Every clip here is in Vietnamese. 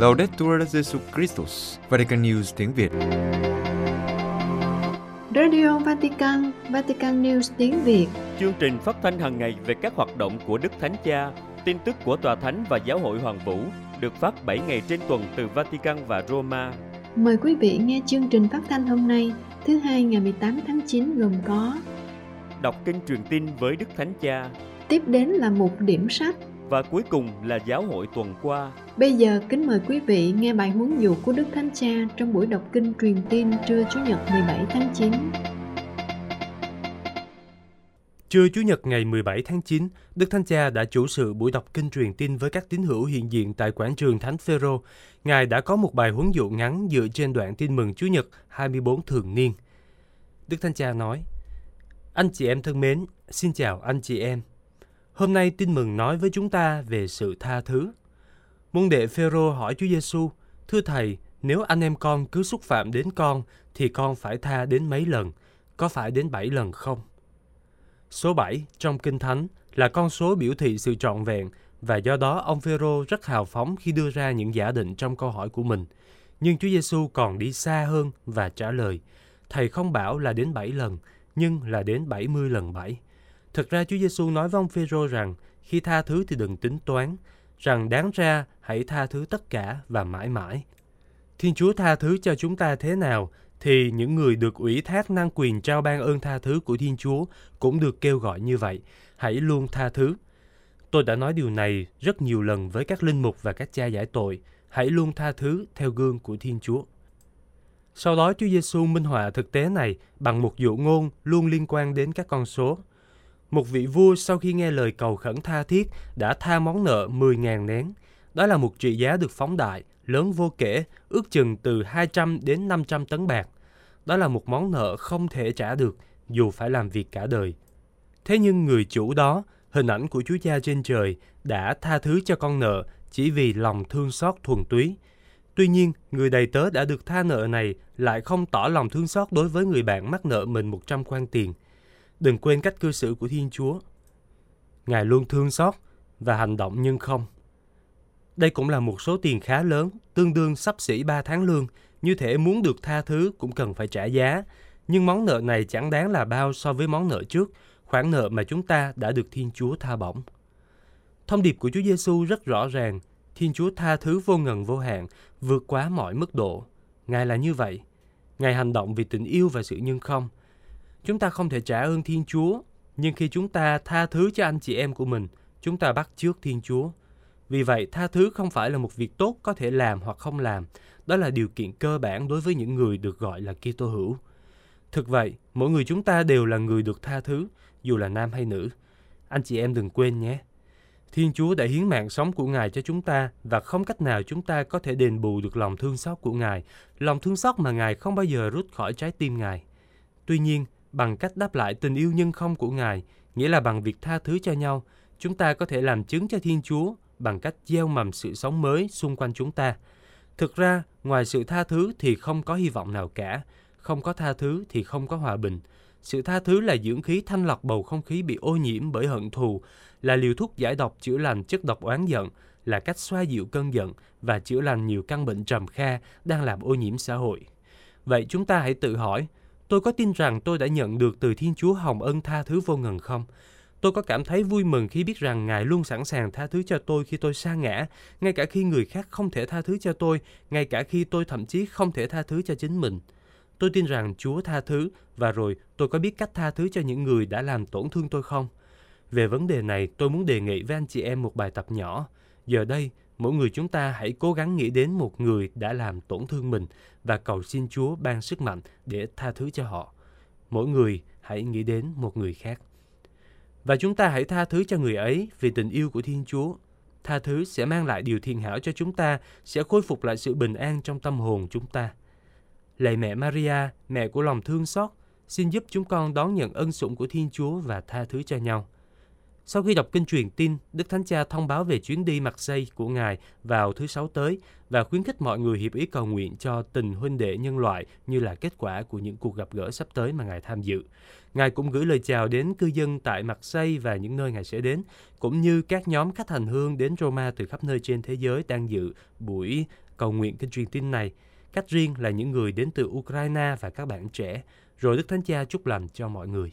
Laudetur Jesus Christus, Vatican News tiếng Việt. Radio Vatican, Vatican News tiếng Việt. Chương trình phát thanh hàng ngày về các hoạt động của Đức Thánh Cha, tin tức của Tòa Thánh và Giáo hội Hoàng Vũ được phát 7 ngày trên tuần từ Vatican và Roma. Mời quý vị nghe chương trình phát thanh hôm nay, thứ hai ngày 18 tháng 9 gồm có Đọc kinh truyền tin với Đức Thánh Cha Tiếp đến là một điểm sách. Và cuối cùng là Giáo hội tuần qua. Bây giờ kính mời quý vị nghe bài huấn dụ của Đức Thánh Cha trong buổi đọc kinh truyền tin trưa Chủ nhật 17 tháng 9. Trưa Chủ nhật ngày 17 tháng 9, Đức Thánh Cha đã chủ sự buổi đọc kinh truyền tin với các tín hữu hiện diện tại quảng trường Thánh Phêrô. Ngài đã có một bài huấn dụ ngắn dựa trên đoạn tin mừng Chủ nhật 24 thường niên. Đức Thánh Cha nói: Anh chị em thân mến, xin chào anh chị em. Hôm nay tin mừng nói với chúng ta về sự tha thứ. Môn đệ Phêrô hỏi Chúa Giêsu: "Thưa thầy, nếu anh em con cứ xúc phạm đến con thì con phải tha đến mấy lần? Có phải đến bảy lần không?" Số 7 trong Kinh Thánh là con số biểu thị sự trọn vẹn và do đó ông Phêrô rất hào phóng khi đưa ra những giả định trong câu hỏi của mình. Nhưng Chúa Giêsu còn đi xa hơn và trả lời: "Thầy không bảo là đến 7 lần, nhưng là đến 70 lần 7." Thực ra Chúa Giêsu nói với ông Phêrô rằng khi tha thứ thì đừng tính toán, rằng đáng ra hãy tha thứ tất cả và mãi mãi. Thiên Chúa tha thứ cho chúng ta thế nào thì những người được ủy thác năng quyền trao ban ơn tha thứ của Thiên Chúa cũng được kêu gọi như vậy, hãy luôn tha thứ. Tôi đã nói điều này rất nhiều lần với các linh mục và các cha giải tội, hãy luôn tha thứ theo gương của Thiên Chúa. Sau đó Chúa Giêsu minh họa thực tế này bằng một dụ ngôn luôn liên quan đến các con số. Một vị vua sau khi nghe lời cầu khẩn tha thiết đã tha món nợ 10.000 nén. Đó là một trị giá được phóng đại, lớn vô kể, ước chừng từ 200 đến 500 tấn bạc. Đó là một món nợ không thể trả được dù phải làm việc cả đời. Thế nhưng người chủ đó, hình ảnh của Chúa Cha trên trời, đã tha thứ cho con nợ chỉ vì lòng thương xót thuần túy. Tuy nhiên, người đầy tớ đã được tha nợ này lại không tỏ lòng thương xót đối với người bạn mắc nợ mình 100 quan tiền. Đừng quên cách cư xử của Thiên Chúa. Ngài luôn thương xót và hành động nhưng không. Đây cũng là một số tiền khá lớn, tương đương sắp xỉ 3 tháng lương. Như thể muốn được tha thứ cũng cần phải trả giá. Nhưng món nợ này chẳng đáng là bao so với món nợ trước, khoản nợ mà chúng ta đã được Thiên Chúa tha bổng. Thông điệp của Chúa Giêsu rất rõ ràng, Thiên Chúa tha thứ vô ngần vô hạn, vượt quá mọi mức độ. Ngài là như vậy. Ngài hành động vì tình yêu và sự nhân không. Chúng ta không thể trả ơn Thiên Chúa, nhưng khi chúng ta tha thứ cho anh chị em của mình, chúng ta bắt chước Thiên Chúa. Vì vậy, tha thứ không phải là một việc tốt có thể làm hoặc không làm. Đó là điều kiện cơ bản đối với những người được gọi là Kitô hữu. Thực vậy, mỗi người chúng ta đều là người được tha thứ, dù là nam hay nữ. Anh chị em đừng quên nhé. Thiên Chúa đã hiến mạng sống của Ngài cho chúng ta và không cách nào chúng ta có thể đền bù được lòng thương xót của Ngài, lòng thương xót mà Ngài không bao giờ rút khỏi trái tim Ngài. Tuy nhiên, bằng cách đáp lại tình yêu nhân không của Ngài, nghĩa là bằng việc tha thứ cho nhau, chúng ta có thể làm chứng cho Thiên Chúa bằng cách gieo mầm sự sống mới xung quanh chúng ta. Thực ra, ngoài sự tha thứ thì không có hy vọng nào cả, không có tha thứ thì không có hòa bình. Sự tha thứ là dưỡng khí thanh lọc bầu không khí bị ô nhiễm bởi hận thù, là liều thuốc giải độc chữa lành chất độc oán giận, là cách xoa dịu cơn giận và chữa lành nhiều căn bệnh trầm kha đang làm ô nhiễm xã hội. Vậy chúng ta hãy tự hỏi, tôi có tin rằng tôi đã nhận được từ Thiên Chúa hồng ân tha thứ vô ngần không? Tôi có cảm thấy vui mừng khi biết rằng Ngài luôn sẵn sàng tha thứ cho tôi khi tôi sa ngã, ngay cả khi người khác không thể tha thứ cho tôi, ngay cả khi tôi thậm chí không thể tha thứ cho chính mình. Tôi tin rằng Chúa tha thứ và rồi tôi có biết cách tha thứ cho những người đã làm tổn thương tôi không? Về vấn đề này, tôi muốn đề nghị với anh chị em một bài tập nhỏ. Giờ đây, mỗi người chúng ta hãy cố gắng nghĩ đến một người đã làm tổn thương mình và cầu xin Chúa ban sức mạnh để tha thứ cho họ. Mỗi người hãy nghĩ đến một người khác. Và chúng ta hãy tha thứ cho người ấy vì tình yêu của Thiên Chúa. Tha thứ sẽ mang lại điều thiện hảo cho chúng ta, sẽ khôi phục lại sự bình an trong tâm hồn chúng ta. Lạy mẹ Maria, mẹ của lòng thương xót, xin giúp chúng con đón nhận ân sủng của Thiên Chúa và tha thứ cho nhau. Sau khi đọc kinh truyền tin, Đức Thánh Cha thông báo về chuyến đi mặt dây của Ngài vào thứ Sáu tới và khuyến khích mọi người hiệp ý cầu nguyện cho tình huynh đệ nhân loại như là kết quả của những cuộc gặp gỡ sắp tới mà Ngài tham dự. Ngài cũng gửi lời chào đến cư dân tại mặt dây và những nơi Ngài sẽ đến, cũng như các nhóm khách hành hương đến Roma từ khắp nơi trên thế giới đang dự buổi cầu nguyện kinh truyền tin này. Cách riêng là những người đến từ Ukraine và các bạn trẻ. Rồi Đức Thánh Cha chúc lành cho mọi người.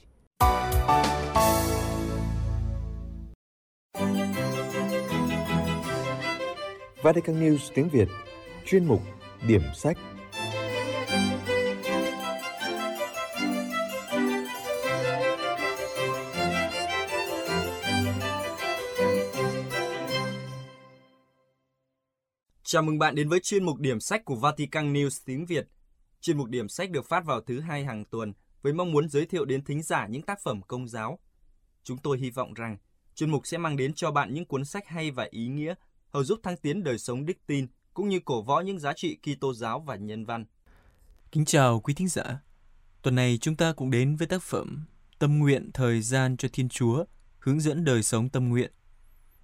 Vatican News tiếng Việt Chuyên mục Điểm sách Chào mừng bạn đến với chuyên mục điểm sách của Vatican News tiếng Việt. Chuyên mục điểm sách được phát vào thứ hai hàng tuần với mong muốn giới thiệu đến thính giả những tác phẩm công giáo. Chúng tôi hy vọng rằng chuyên mục sẽ mang đến cho bạn những cuốn sách hay và ý nghĩa, ở giúp thăng tiến đời sống đức tin cũng như cổ võ những giá trị Kitô giáo và nhân văn. Kính chào quý thính giả. Tuần này chúng ta cũng đến với tác phẩm Tâm nguyện thời gian cho Thiên Chúa, hướng dẫn đời sống tâm nguyện.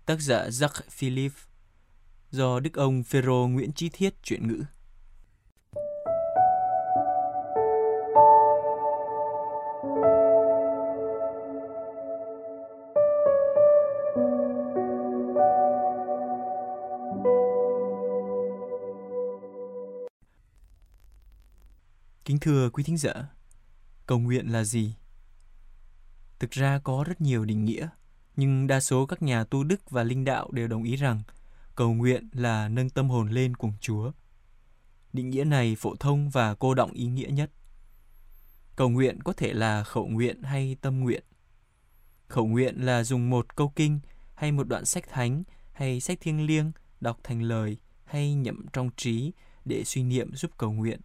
Tác giả Jacques Philippe do Đức ông Phêrô Nguyễn Chí Thiết chuyển ngữ. Thưa quý thính giả, cầu nguyện là gì? Thực ra có rất nhiều định nghĩa, nhưng đa số các nhà tu đức và linh đạo đều đồng ý rằng cầu nguyện là nâng tâm hồn lên cùng Chúa. Định nghĩa này phổ thông và cô động ý nghĩa nhất. Cầu nguyện có thể là khẩu nguyện hay tâm nguyện. Khẩu nguyện là dùng một câu kinh hay một đoạn sách thánh hay sách thiêng liêng đọc thành lời hay nhậm trong trí để suy niệm giúp cầu nguyện.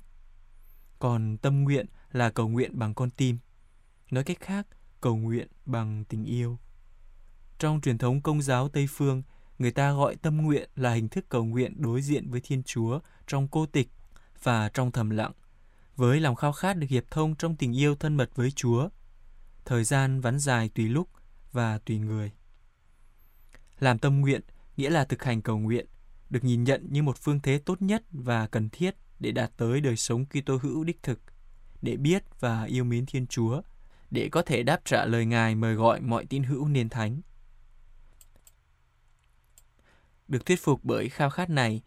Còn tâm nguyện là cầu nguyện bằng con tim. Nói cách khác, cầu nguyện bằng tình yêu. Trong truyền thống công giáo Tây phương, người ta gọi tâm nguyện là hình thức cầu nguyện đối diện với Thiên Chúa trong cô tịch và trong thầm lặng, với lòng khao khát được hiệp thông trong tình yêu thân mật với Chúa. Thời gian vắn dài tùy lúc và tùy người. Làm tâm nguyện nghĩa là thực hành cầu nguyện, được nhìn nhận như một phương thế tốt nhất và cần thiết để đạt tới đời sống Kitô hữu đích thực, để biết và yêu mến Thiên Chúa, để có thể đáp trả lời Ngài mời gọi mọi tín hữu nên thánh. Được thuyết phục bởi khao khát này,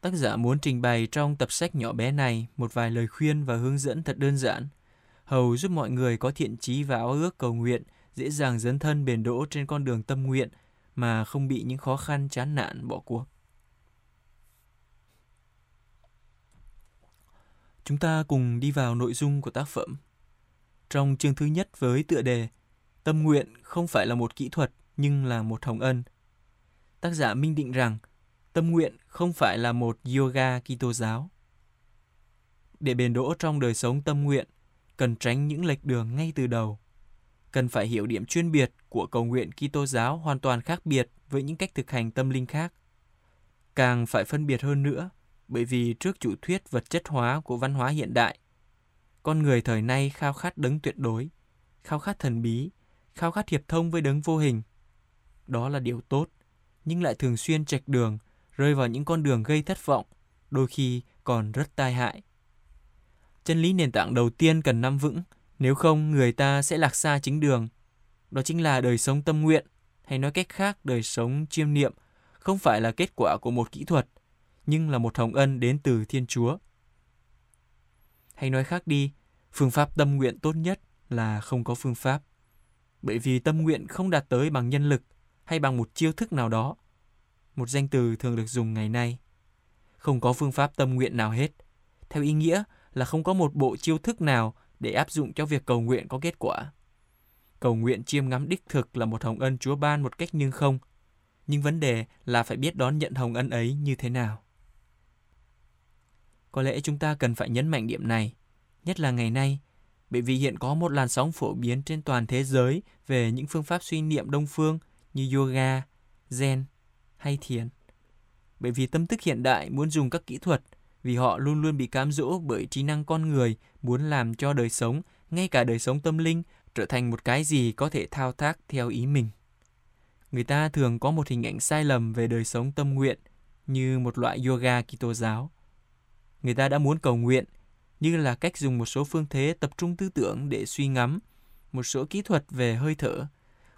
tác giả muốn trình bày trong tập sách nhỏ bé này một vài lời khuyên và hướng dẫn thật đơn giản, hầu giúp mọi người có thiện chí và ao ước cầu nguyện, dễ dàng dấn thân bền đỗ trên con đường tâm nguyện mà không bị những khó khăn chán nản bỏ cuộc. Chúng ta cùng đi vào nội dung của tác phẩm. Trong chương thứ nhất với tựa đề Tâm nguyện không phải là một kỹ thuật nhưng là một hồng ân, tác giả minh định rằng tâm nguyện không phải là một yoga Kitô giáo. Để bền đỗ trong đời sống tâm nguyện, cần tránh những lệch đường ngay từ đầu. Cần phải hiểu điểm chuyên biệt của cầu nguyện Kitô giáo hoàn toàn khác biệt với những cách thực hành tâm linh khác. Càng phải phân biệt hơn nữa, bởi vì trước chủ thuyết vật chất hóa của văn hóa hiện đại, con người thời nay khao khát đấng tuyệt đối, khao khát thần bí, khao khát hiệp thông với đấng vô hình. Đó là điều tốt, nhưng lại thường xuyên trạch đường, rơi vào những con đường gây thất vọng, đôi khi còn rất tai hại. Chân lý nền tảng đầu tiên cần nắm vững, nếu không người ta sẽ lạc xa chính đường. Đó chính là đời sống tâm nguyện, hay nói cách khác đời sống chiêm niệm, không phải là kết quả của một kỹ thuật, nhưng là một hồng ân đến từ Thiên Chúa. Hay nói khác đi, phương pháp tâm nguyện tốt nhất là không có phương pháp. Bởi vì tâm nguyện không đạt tới bằng nhân lực, hay bằng một chiêu thức nào đó. Một danh từ thường được dùng ngày nay. Không có phương pháp tâm nguyện nào hết. Theo ý nghĩa là không có một bộ chiêu thức nào để áp dụng cho việc cầu nguyện có kết quả. Cầu nguyện chiêm ngắm đích thực là một hồng ân Chúa ban một cách nhưng không. Nhưng vấn đề là phải biết đón nhận hồng ân ấy như thế nào. Có lẽ chúng ta cần phải nhấn mạnh điểm này, nhất là ngày nay, bởi vì hiện có một làn sóng phổ biến trên toàn thế giới về những phương pháp suy niệm đông phương – như yoga, zen hay thiền. Bởi vì tâm thức hiện đại muốn dùng các kỹ thuật vì họ luôn luôn bị cám dỗ bởi trí năng con người muốn làm cho đời sống, ngay cả đời sống tâm linh, trở thành một cái gì có thể thao tác theo ý mình. Người ta thường có một hình ảnh sai lầm về đời sống tâm nguyện như một loại yoga Kitô giáo. Người ta đã muốn cầu nguyện như là cách dùng một số phương thế tập trung tư tưởng để suy ngắm, một số kỹ thuật về hơi thở,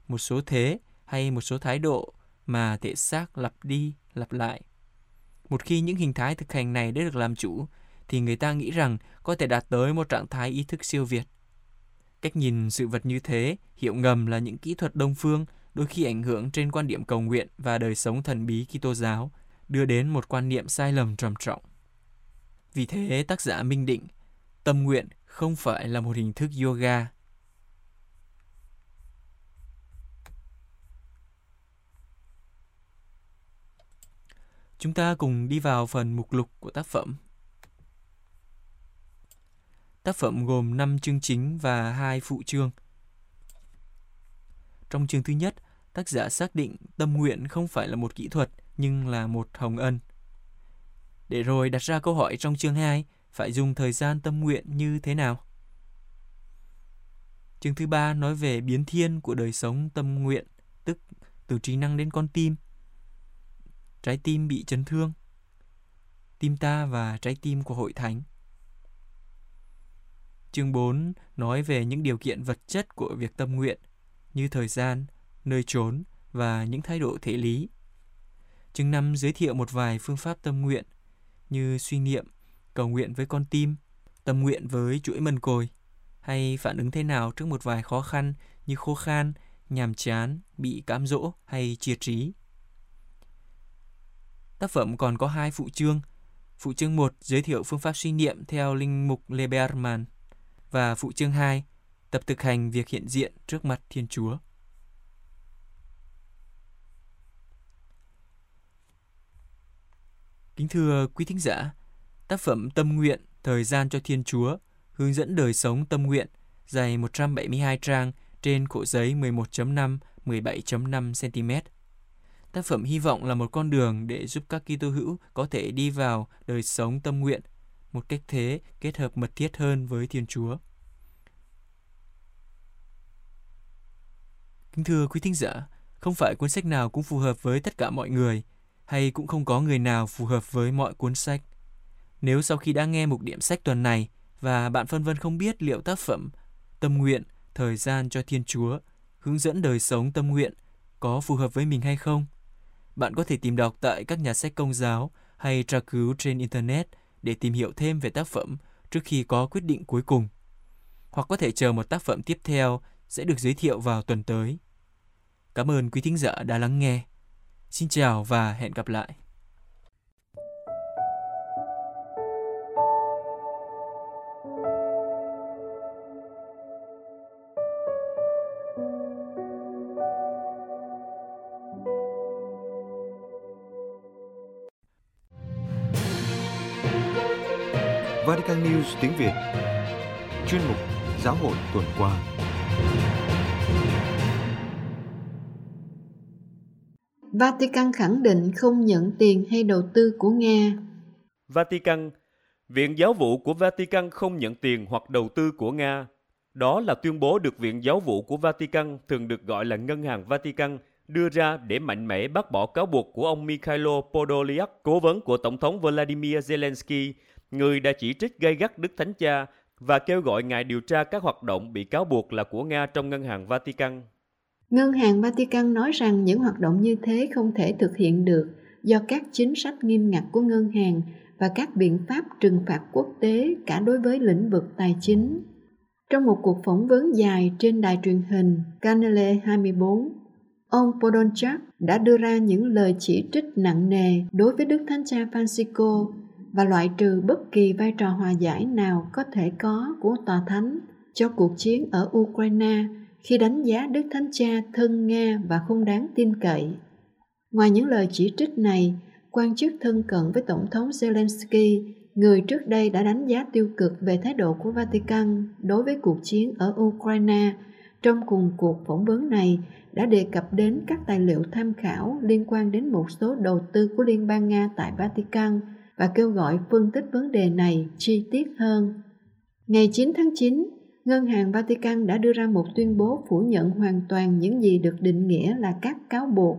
một số thế hay một số thái độ mà thể xác lặp đi lặp lại. Một khi những hình thái thực hành này đã được làm chủ, thì người ta nghĩ rằng có thể đạt tới một trạng thái ý thức siêu việt. Cách nhìn sự vật như thế, hiệu ngầm là những kỹ thuật đông phương đôi khi ảnh hưởng trên quan điểm cầu nguyện và đời sống thần bí Kitô giáo, đưa đến một quan niệm sai lầm trầm trọng. Vì thế, tác giả minh định, tâm nguyện không phải là một hình thức yoga. Chúng ta cùng đi vào phần mục lục của tác phẩm. Tác phẩm gồm 5 chương chính và 2 phụ chương. Trong chương thứ nhất, tác giả xác định tâm nguyện không phải là một kỹ thuật nhưng là một hồng ân. Để rồi đặt ra câu hỏi trong chương 2, phải dùng thời gian tâm nguyện như thế nào? Chương thứ ba nói về biến thiên của đời sống tâm nguyện, tức từ trí năng đến con tim. Trái tim bị chấn thương. Tim ta và trái tim của hội thánh. Chương 4 nói về những điều kiện vật chất của việc tâm nguyện, như thời gian, nơi trốn và những thái độ thể lý. Chương 5 giới thiệu một vài phương pháp tâm nguyện như suy niệm, cầu nguyện với con tim, tâm nguyện với chuỗi mần cồi, hay phản ứng thế nào trước một vài khó khăn như khô khan, nhàm chán, bị cám dỗ hay chia trí. Tác phẩm còn có hai phụ chương. Phụ chương 1 giới thiệu phương pháp suy niệm theo linh mục Leberman và phụ chương 2 tập thực hành việc hiện diện trước mặt Thiên Chúa. Kính thưa quý thính giả, tác phẩm Tâm nguyện, Thời gian cho Thiên Chúa, hướng dẫn đời sống tâm nguyện, dày 172 trang trên khổ giấy 11.5, 17.5 cm. Tác phẩm hy vọng là một con đường để giúp các Kitô hữu có thể đi vào đời sống tâm nguyện một cách thế kết hợp mật thiết hơn với Thiên Chúa. Kính thưa quý thính giả, không phải cuốn sách nào cũng phù hợp với tất cả mọi người, hay cũng không có người nào phù hợp với mọi cuốn sách. Nếu sau khi đã nghe mục điểm sách tuần này và bạn phân vân không biết liệu tác phẩm Tâm nguyện, thời gian cho Thiên Chúa, hướng dẫn đời sống tâm nguyện có phù hợp với mình hay không, bạn có thể tìm đọc tại các nhà sách công giáo hay tra cứu trên Internet để tìm hiểu thêm về tác phẩm trước khi có quyết định cuối cùng. Hoặc có thể chờ một tác phẩm tiếp theo sẽ được giới thiệu vào tuần tới. Cảm ơn quý thính giả đã lắng nghe. Xin chào và hẹn gặp lại. Vatican News tiếng Việt, Chuyên mục Giáo hội tuần qua Vatican khẳng định không nhận tiền hay đầu tư của Nga. Vatican Viện Giáo vụ của Vatican không nhận tiền hoặc đầu tư của Nga. Đó là tuyên bố được Viện Giáo vụ của Vatican, thường được gọi là Ngân hàng Vatican, đưa ra để mạnh mẽ bác bỏ cáo buộc của ông Mikhailo Podolyak, cố vấn của Tổng thống Vladimir Zelensky, người đã chỉ trích gay gắt Đức Thánh Cha và kêu gọi ngài điều tra các hoạt động bị cáo buộc là của Nga trong Ngân hàng Vatican. Ngân hàng Vatican nói rằng những hoạt động như thế không thể thực hiện được do các chính sách nghiêm ngặt của ngân hàng và các biện pháp trừng phạt quốc tế cả đối với lĩnh vực tài chính. Trong một cuộc phỏng vấn dài trên đài truyền hình Canale 24, ông Podolchak đã đưa ra những lời chỉ trích nặng nề đối với Đức Thánh Cha Francisco và loại trừ bất kỳ vai trò hòa giải nào có thể có của tòa thánh cho cuộc chiến ở Ukraine khi đánh giá Đức Thánh Cha thân Nga và không đáng tin cậy. Ngoài những lời chỉ trích này, quan chức thân cận với Tổng thống Zelensky, người trước đây đã đánh giá tiêu cực về thái độ của Vatican đối với cuộc chiến ở Ukraine, trong cùng cuộc phỏng vấn này đã đề cập đến các tài liệu tham khảo liên quan đến một số đầu tư của Liên bang Nga tại Vatican và kêu gọi phân tích vấn đề này chi tiết hơn. Ngày 9 tháng 9, Ngân hàng Vatican đã đưa ra một tuyên bố phủ nhận hoàn toàn những gì được định nghĩa là các cáo buộc.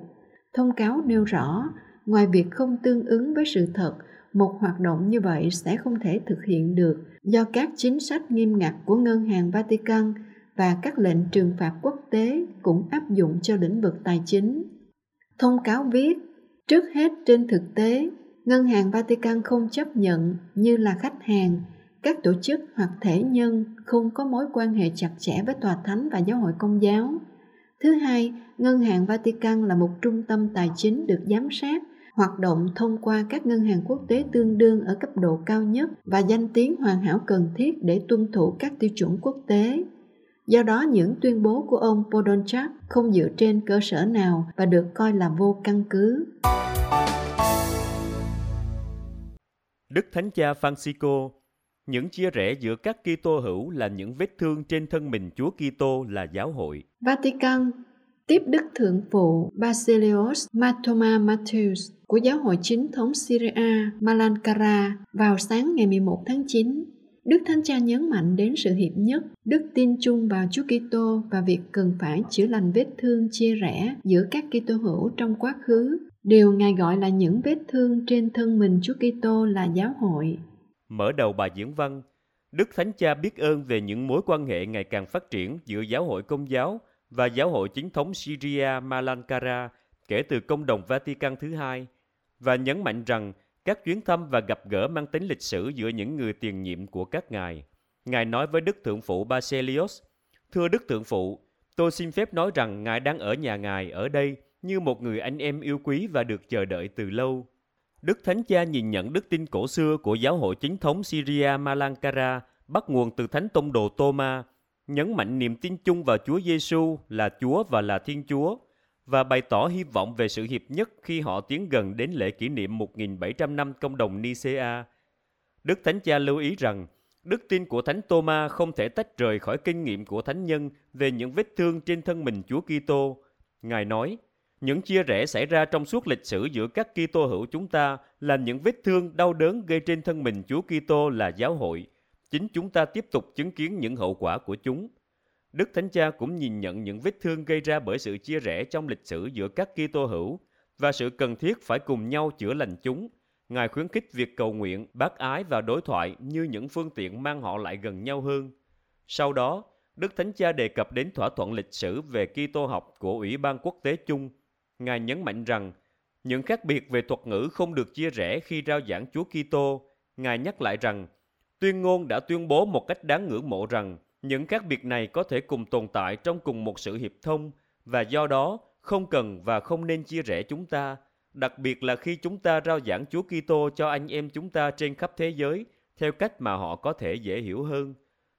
Thông cáo nêu rõ, ngoài việc không tương ứng với sự thật, một hoạt động như vậy sẽ không thể thực hiện được do các chính sách nghiêm ngặt của Ngân hàng Vatican và các lệnh trừng phạt quốc tế cũng áp dụng cho lĩnh vực tài chính. Thông cáo viết, trước hết trên thực tế, Ngân hàng Vatican không chấp nhận như là khách hàng các tổ chức hoặc thể nhân không có mối quan hệ chặt chẽ với tòa thánh và giáo hội công giáo. Thứ hai, ngân hàng Vatican là một trung tâm tài chính được giám sát, hoạt động thông qua các ngân hàng quốc tế tương đương ở cấp độ cao nhất và danh tiếng hoàn hảo cần thiết để tuân thủ các tiêu chuẩn quốc tế. Do đó, những tuyên bố của ông Podolchak không dựa trên cơ sở nào và được coi là vô căn cứ. Đức Thánh Cha Francisco những chia rẽ giữa các Kitô hữu là những vết thương trên thân mình Chúa Kitô là giáo hội. Vatican tiếp Đức Thượng phụ Basilios Matoma Matthews của Giáo hội Chính thống Syria Malankara vào sáng ngày 11 tháng 9. Đức Thánh Cha nhấn mạnh đến sự hiệp nhất, đức tin chung vào Chúa Kitô và việc cần phải chữa lành vết thương chia rẽ giữa các Kitô hữu trong quá khứ. Điều Ngài gọi là những vết thương trên thân mình Chúa Kitô là giáo hội. Mở đầu bài diễn văn, Đức Thánh Cha biết ơn về những mối quan hệ ngày càng phát triển giữa giáo hội công giáo và giáo hội chính thống Syria Malankara kể từ công đồng Vatican thứ hai và nhấn mạnh rằng các chuyến thăm và gặp gỡ mang tính lịch sử giữa những người tiền nhiệm của các ngài. Ngài nói với Đức Thượng Phụ Baselios, Thưa Đức Thượng Phụ, tôi xin phép nói rằng Ngài đang ở nhà Ngài ở đây như một người anh em yêu quý và được chờ đợi từ lâu. Đức Thánh Cha nhìn nhận đức tin cổ xưa của giáo hội chính thống Syria Malankara bắt nguồn từ Thánh Tông Đồ Tôma, nhấn mạnh niềm tin chung vào Chúa Giêsu là Chúa và là Thiên Chúa và bày tỏ hy vọng về sự hiệp nhất khi họ tiến gần đến lễ kỷ niệm 1.700 năm công đồng Nicea. Đức Thánh Cha lưu ý rằng đức tin của Thánh Tôma không thể tách rời khỏi kinh nghiệm của Thánh nhân về những vết thương trên thân mình Chúa Kitô. Ngài nói, những chia rẽ xảy ra trong suốt lịch sử giữa các Kitô hữu chúng ta là những vết thương đau đớn gây trên thân mình Chúa Kitô là giáo hội. Chính chúng ta tiếp tục chứng kiến những hậu quả của chúng. Đức Thánh Cha cũng nhìn nhận những vết thương gây ra bởi sự chia rẽ trong lịch sử giữa các Kitô hữu và sự cần thiết phải cùng nhau chữa lành chúng. Ngài khuyến khích việc cầu nguyện, bác ái và đối thoại như những phương tiện mang họ lại gần nhau hơn. Sau đó, Đức Thánh Cha đề cập đến thỏa thuận lịch sử về Kitô học của Ủy ban Quốc tế chung Ngài nhấn mạnh rằng những khác biệt về thuật ngữ không được chia rẽ khi rao giảng Chúa Kitô. Ngài nhắc lại rằng tuyên ngôn đã tuyên bố một cách đáng ngưỡng mộ rằng những khác biệt này có thể cùng tồn tại trong cùng một sự hiệp thông và do đó không cần và không nên chia rẽ chúng ta, đặc biệt là khi chúng ta rao giảng Chúa Kitô cho anh em chúng ta trên khắp thế giới theo cách mà họ có thể dễ hiểu hơn.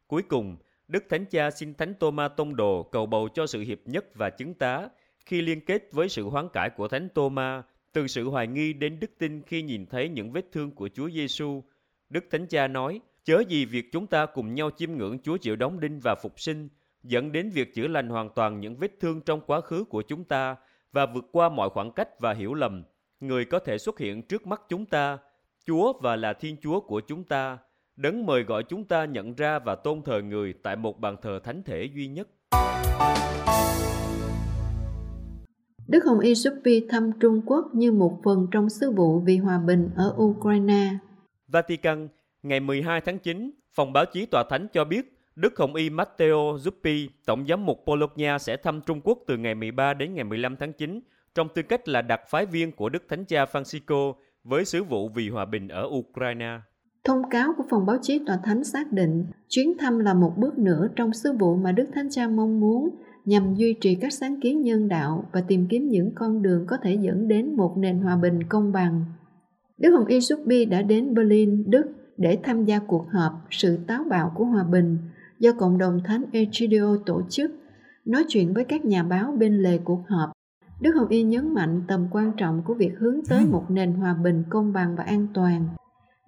Cuối cùng, Đức Thánh Cha xin Thánh Tô-ma Tông Đồ cầu bầu cho sự hiệp nhất và chứng tá khi liên kết với sự hoán cải của Thánh Thomas từ sự hoài nghi đến đức tin khi nhìn thấy những vết thương của Chúa Giêsu, Đức Thánh Cha nói, chớ gì việc chúng ta cùng nhau chiêm ngưỡng Chúa chịu đóng đinh và phục sinh, dẫn đến việc chữa lành hoàn toàn những vết thương trong quá khứ của chúng ta và vượt qua mọi khoảng cách và hiểu lầm. Người có thể xuất hiện trước mắt chúng ta, Chúa và là Thiên Chúa của chúng ta, đấng mời gọi chúng ta nhận ra và tôn thờ người tại một bàn thờ thánh thể duy nhất. Đức Hồng Y Suppi thăm Trung Quốc như một phần trong sứ vụ vì hòa bình ở Ukraine. Vatican, ngày 12 tháng 9, phòng báo chí tòa thánh cho biết Đức Hồng Y Matteo Zuppi, Tổng giám mục Bologna sẽ thăm Trung Quốc từ ngày 13 đến ngày 15 tháng 9 trong tư cách là đặc phái viên của Đức Thánh Cha Francisco với sứ vụ vì hòa bình ở Ukraine. Thông cáo của phòng báo chí tòa thánh xác định chuyến thăm là một bước nữa trong sứ vụ mà Đức Thánh Cha mong muốn nhằm duy trì các sáng kiến nhân đạo và tìm kiếm những con đường có thể dẫn đến một nền hòa bình công bằng. Đức Hồng Y Suppi đã đến Berlin, Đức để tham gia cuộc họp Sự táo bạo của hòa bình do Cộng đồng Thánh Egidio tổ chức, nói chuyện với các nhà báo bên lề cuộc họp. Đức Hồng Y nhấn mạnh tầm quan trọng của việc hướng tới một nền hòa bình công bằng và an toàn.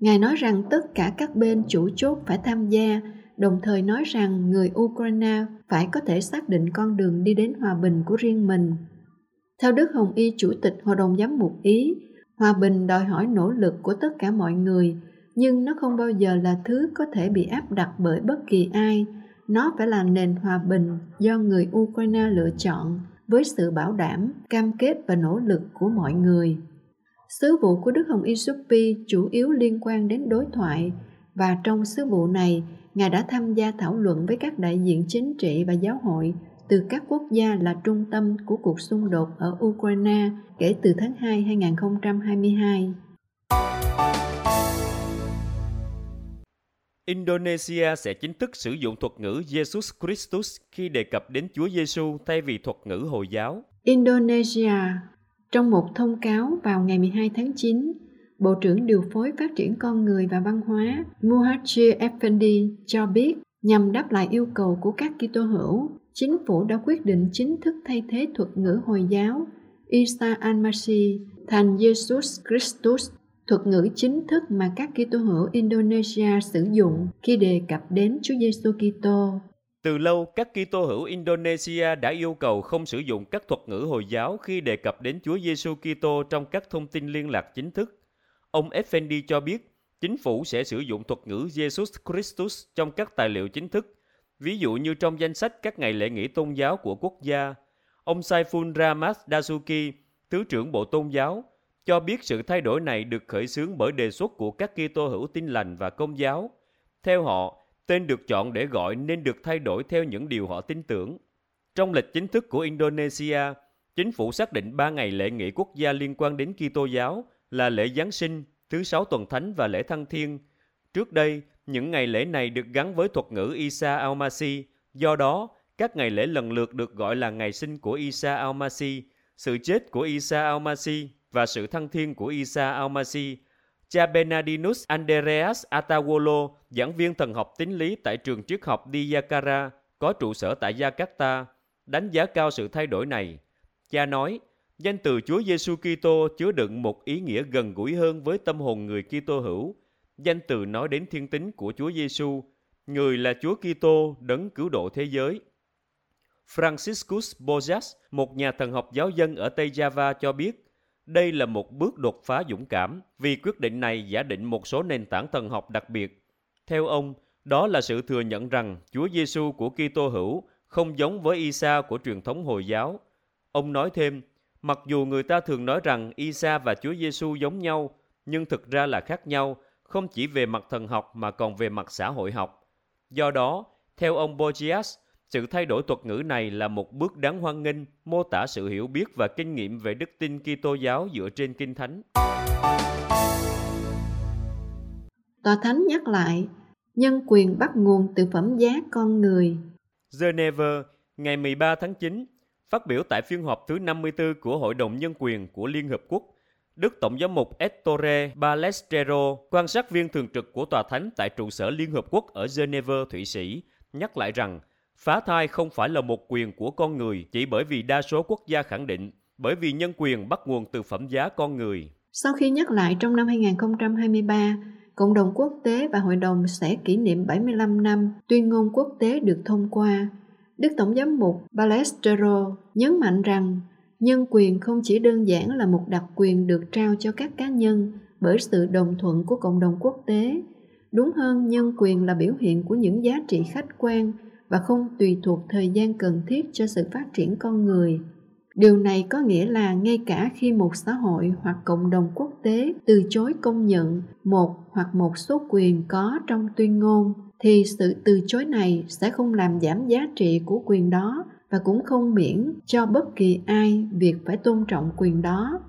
Ngài nói rằng tất cả các bên chủ chốt phải tham gia đồng thời nói rằng người Ukraine phải có thể xác định con đường đi đến hòa bình của riêng mình. Theo Đức Hồng Y, Chủ tịch Hội đồng Giám mục Ý, hòa bình đòi hỏi nỗ lực của tất cả mọi người, nhưng nó không bao giờ là thứ có thể bị áp đặt bởi bất kỳ ai. Nó phải là nền hòa bình do người Ukraine lựa chọn với sự bảo đảm, cam kết và nỗ lực của mọi người. Sứ vụ của Đức Hồng Y Suppi chủ yếu liên quan đến đối thoại và trong sứ vụ này Ngài đã tham gia thảo luận với các đại diện chính trị và giáo hội từ các quốc gia là trung tâm của cuộc xung đột ở Ukraine kể từ tháng 2 2022. Indonesia sẽ chính thức sử dụng thuật ngữ Jesus Christus khi đề cập đến Chúa Giêsu thay vì thuật ngữ Hồi giáo. Indonesia trong một thông cáo vào ngày 12 tháng 9, Bộ trưởng điều phối phát triển con người và văn hóa Muhajir Effendi cho biết nhằm đáp lại yêu cầu của các Kitô hữu, chính phủ đã quyết định chính thức thay thế thuật ngữ Hồi giáo Isa al-Masih thành Jesus Christus thuật ngữ chính thức mà các Kitô hữu Indonesia sử dụng khi đề cập đến Chúa Giêsu Kitô. Từ lâu, các Kitô hữu Indonesia đã yêu cầu không sử dụng các thuật ngữ Hồi giáo khi đề cập đến Chúa Giêsu Kitô trong các thông tin liên lạc chính thức. Ông Effendi cho biết, chính phủ sẽ sử dụng thuật ngữ Jesus Christus trong các tài liệu chính thức, ví dụ như trong danh sách các ngày lễ nghỉ tôn giáo của quốc gia. Ông Saiful Rahmat Dasuki, Thứ trưởng Bộ Tôn giáo, cho biết sự thay đổi này được khởi xướng bởi đề xuất của các Kitô hữu tin lành và công giáo. Theo họ, tên được chọn để gọi nên được thay đổi theo những điều họ tin tưởng. Trong lịch chính thức của Indonesia, chính phủ xác định ba ngày lễ nghỉ quốc gia liên quan đến Kitô giáo là lễ Giáng sinh, thứ sáu tuần thánh và lễ thăng thiên. Trước đây, những ngày lễ này được gắn với thuật ngữ Isa al-Masih, do đó các ngày lễ lần lượt được gọi là ngày sinh của Isa al-Masih, sự chết của Isa al-Masih và sự thăng thiên của Isa al-Masih. Cha Bernardinus Andreas Atawolo, giảng viên thần học tín lý tại trường triết học Diyakara, có trụ sở tại Jakarta, đánh giá cao sự thay đổi này. Cha nói, danh từ Chúa Giêsu Kitô chứa đựng một ý nghĩa gần gũi hơn với tâm hồn người Kitô hữu. Danh từ nói đến thiên tính của Chúa Giêsu, người là Chúa Kitô đấng cứu độ thế giới. Franciscus Bojas, một nhà thần học giáo dân ở Tây Java cho biết, đây là một bước đột phá dũng cảm vì quyết định này giả định một số nền tảng thần học đặc biệt. Theo ông, đó là sự thừa nhận rằng Chúa Giêsu của Kitô hữu không giống với Isa của truyền thống Hồi giáo. Ông nói thêm, mặc dù người ta thường nói rằng Isa và Chúa Giêsu giống nhau, nhưng thực ra là khác nhau, không chỉ về mặt thần học mà còn về mặt xã hội học. Do đó, theo ông Bogias, sự thay đổi thuật ngữ này là một bước đáng hoan nghênh, mô tả sự hiểu biết và kinh nghiệm về đức tin Kitô giáo dựa trên Kinh Thánh. Tòa Thánh nhắc lại, nhân quyền bắt nguồn từ phẩm giá con người. Geneva, ngày 13 tháng 9, phát biểu tại phiên họp thứ 54 của Hội đồng Nhân quyền của Liên Hợp Quốc, Đức Tổng giám mục Ettore Balestrero, quan sát viên thường trực của Tòa Thánh tại trụ sở Liên Hợp Quốc ở Geneva, Thụy Sĩ, nhắc lại rằng Phá thai không phải là một quyền của con người chỉ bởi vì đa số quốc gia khẳng định, bởi vì nhân quyền bắt nguồn từ phẩm giá con người. Sau khi nhắc lại trong năm 2023, cộng đồng quốc tế và hội đồng sẽ kỷ niệm 75 năm tuyên ngôn quốc tế được thông qua. Đức Tổng giám mục Balestero nhấn mạnh rằng nhân quyền không chỉ đơn giản là một đặc quyền được trao cho các cá nhân bởi sự đồng thuận của cộng đồng quốc tế. Đúng hơn, nhân quyền là biểu hiện của những giá trị khách quan và không tùy thuộc thời gian cần thiết cho sự phát triển con người điều này có nghĩa là ngay cả khi một xã hội hoặc cộng đồng quốc tế từ chối công nhận một hoặc một số quyền có trong tuyên ngôn thì sự từ chối này sẽ không làm giảm giá trị của quyền đó và cũng không miễn cho bất kỳ ai việc phải tôn trọng quyền đó.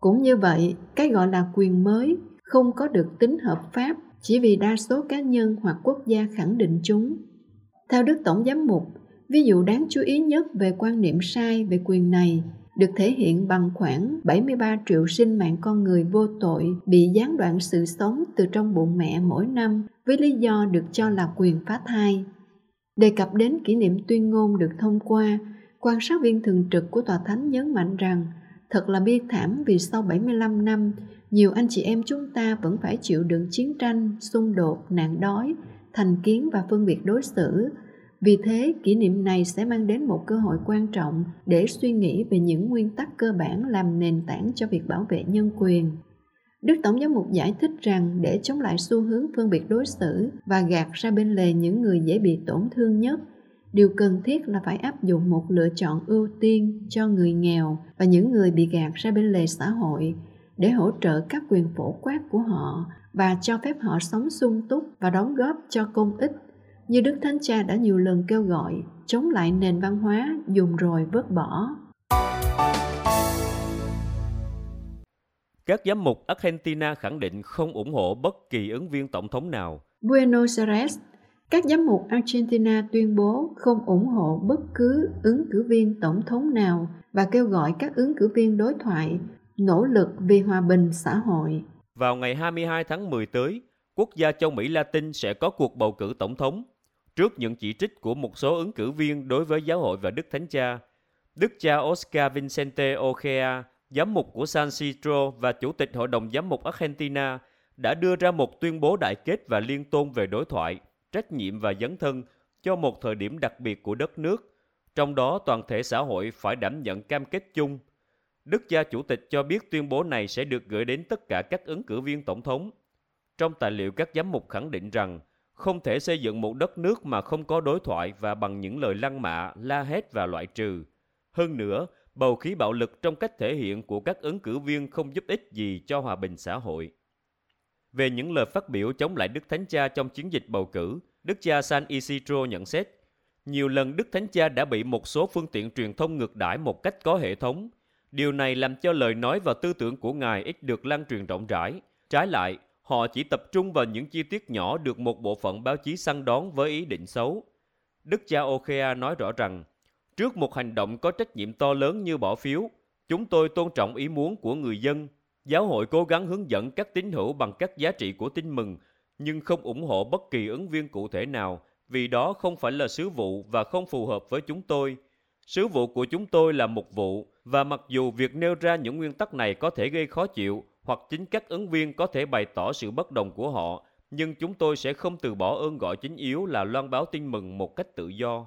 Cũng như vậy cái gọi là quyền mới không có được tính hợp pháp chỉ vì đa số cá nhân hoặc quốc gia khẳng định chúng. Theo Đức Tổng Giám mục, ví dụ đáng chú ý nhất về quan niệm sai về quyền này được thể hiện bằng khoảng 73 triệu sinh mạng con người vô tội bị gián đoạn sự sống từ trong bụng mẹ mỗi năm với lý do được cho là quyền phá thai. Đề cập đến kỷ niệm tuyên ngôn được thông qua, quan sát viên thường trực của Tòa Thánh nhấn mạnh rằng thật là bi thảm vì sau 75 năm, nhiều anh chị em chúng ta vẫn phải chịu đựng chiến tranh, xung đột, nạn đói, thành kiến và phân biệt đối xử. Vì thế, kỷ niệm này sẽ mang đến một cơ hội quan trọng để suy nghĩ về những nguyên tắc cơ bản làm nền tảng cho việc bảo vệ nhân quyền. Đức Tổng giám mục giải thích rằng để chống lại xu hướng phân biệt đối xử và gạt ra bên lề những người dễ bị tổn thương nhất, điều cần thiết là phải áp dụng một lựa chọn ưu tiên cho người nghèo và những người bị gạt ra bên lề xã hội để hỗ trợ các quyền phổ quát của họ và cho phép họ sống sung túc và đóng góp cho công ích như Đức Thánh Cha đã nhiều lần kêu gọi chống lại nền văn hóa dùng rồi vứt bỏ. Các giám mục Argentina khẳng định không ủng hộ bất kỳ ứng viên tổng thống nào. Buenos Aires, các giám mục Argentina tuyên bố không ủng hộ bất cứ ứng cử viên tổng thống nào và kêu gọi các ứng cử viên đối thoại nỗ lực vì hòa bình xã hội. Vào ngày 22 tháng 10 tới, quốc gia châu Mỹ Latin sẽ có cuộc bầu cử tổng thống. Trước những chỉ trích của một số ứng cử viên đối với giáo hội và Đức Thánh Cha, Đức cha Oscar Vicente Ojea, giám mục của San Siro và chủ tịch Hội đồng Giám mục Argentina đã đưa ra một tuyên bố đại kết và liên tôn về đối thoại, trách nhiệm và dấn thân cho một thời điểm đặc biệt của đất nước, trong đó toàn thể xã hội phải đảm nhận cam kết chung. Đức cha chủ tịch cho biết tuyên bố này sẽ được gửi đến tất cả các ứng cử viên tổng thống. Trong tài liệu các giám mục khẳng định rằng không thể xây dựng một đất nước mà không có đối thoại và bằng những lời lăng mạ, la hét và loại trừ. Hơn nữa, bầu khí bạo lực trong cách thể hiện của các ứng cử viên không giúp ích gì cho hòa bình xã hội. Về những lời phát biểu chống lại Đức Thánh Cha trong chiến dịch bầu cử, Đức cha San Isidro nhận xét, nhiều lần Đức Thánh Cha đã bị một số phương tiện truyền thông ngược đãi một cách có hệ thống. Điều này làm cho lời nói và tư tưởng của Ngài ít được lan truyền rộng rãi. Trái lại, họ chỉ tập trung vào những chi tiết nhỏ được một bộ phận báo chí săn đón với ý định xấu. Đức cha Okea nói rõ rằng, Trước một hành động có trách nhiệm to lớn như bỏ phiếu, chúng tôi tôn trọng ý muốn của người dân. Giáo hội cố gắng hướng dẫn các tín hữu bằng các giá trị của tin mừng, nhưng không ủng hộ bất kỳ ứng viên cụ thể nào, vì đó không phải là sứ vụ và không phù hợp với chúng tôi. Sứ vụ của chúng tôi là một vụ, và mặc dù việc nêu ra những nguyên tắc này có thể gây khó chịu, hoặc chính các ứng viên có thể bày tỏ sự bất đồng của họ, nhưng chúng tôi sẽ không từ bỏ ơn gọi chính yếu là loan báo tin mừng một cách tự do.